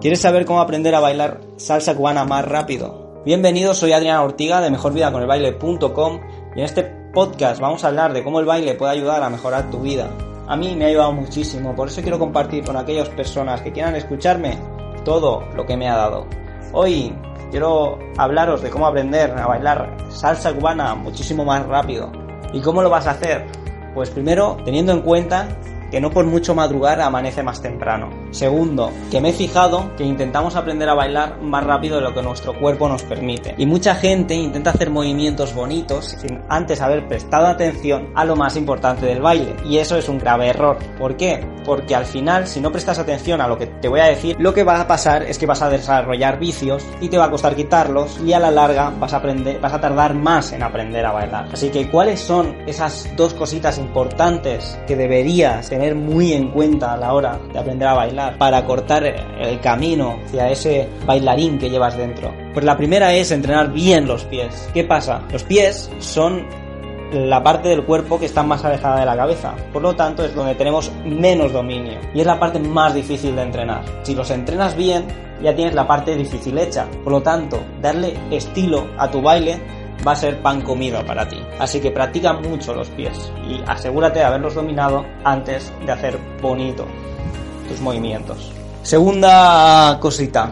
¿Quieres saber cómo aprender a bailar salsa cubana más rápido? Bienvenido, soy Adriana Ortiga de mejorvidaconelbaile.com y en este podcast vamos a hablar de cómo el baile puede ayudar a mejorar tu vida. A mí me ha ayudado muchísimo, por eso quiero compartir con aquellas personas que quieran escucharme todo lo que me ha dado. Hoy quiero hablaros de cómo aprender a bailar salsa cubana muchísimo más rápido. ¿Y cómo lo vas a hacer? Pues primero, teniendo en cuenta que no por mucho madrugar amanece más temprano. Segundo, que me he fijado que intentamos aprender a bailar más rápido de lo que nuestro cuerpo nos permite. Y mucha gente intenta hacer movimientos bonitos sin antes haber prestado atención a lo más importante del baile. Y eso es un grave error. ¿Por qué? Porque al final, si no prestas atención a lo que te voy a decir, lo que va a pasar es que vas a desarrollar vicios y te va a costar quitarlos y a la larga vas a aprender, vas a tardar más en aprender a bailar. Así que, ¿cuáles son esas dos cositas importantes que deberías tener muy en cuenta a la hora de aprender a bailar para cortar el camino hacia ese bailarín que llevas dentro? Pues la primera es entrenar bien los pies. ¿Qué pasa? Los pies son la parte del cuerpo que está más alejada de la cabeza. Por lo tanto, es donde tenemos menos dominio. Y es la parte más difícil de entrenar. Si los entrenas bien, ya tienes la parte difícil hecha. Por lo tanto, darle estilo a tu baile va a ser pan comido para ti. Así que practica mucho los pies y asegúrate de haberlos dominado antes de hacer bonito tus movimientos. Segunda cosita,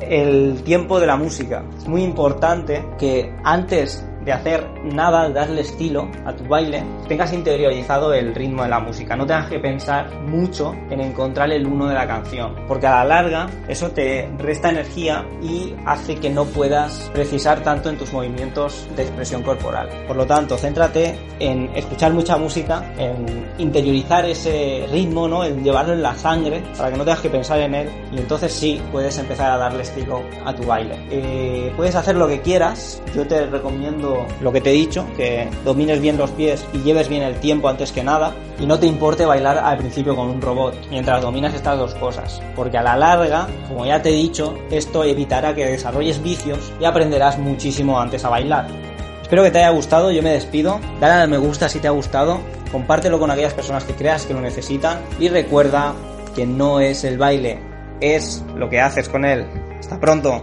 el tiempo de la música. Es muy importante que antes de hacer nada, de darle estilo a tu baile, tengas interiorizado el ritmo de la música. No tengas que pensar mucho en encontrar el uno de la canción, porque a la larga eso te resta energía y hace que no puedas precisar tanto en tus movimientos de expresión corporal. Por lo tanto, céntrate en escuchar mucha música, en interiorizar ese ritmo, ¿no? En llevarlo en la sangre para que no tengas que pensar en él y entonces sí puedes empezar a darle estilo a tu baile. Eh, puedes hacer lo que quieras, yo te recomiendo lo que te he dicho, que domines bien los pies y lleves bien el tiempo antes que nada, y no te importe bailar al principio con un robot, mientras dominas estas dos cosas, porque a la larga, como ya te he dicho, esto evitará que desarrolles vicios y aprenderás muchísimo antes a bailar. Espero que te haya gustado, yo me despido, dale a me gusta si te ha gustado, compártelo con aquellas personas que creas que lo necesitan y recuerda que no es el baile, es lo que haces con él. Hasta pronto.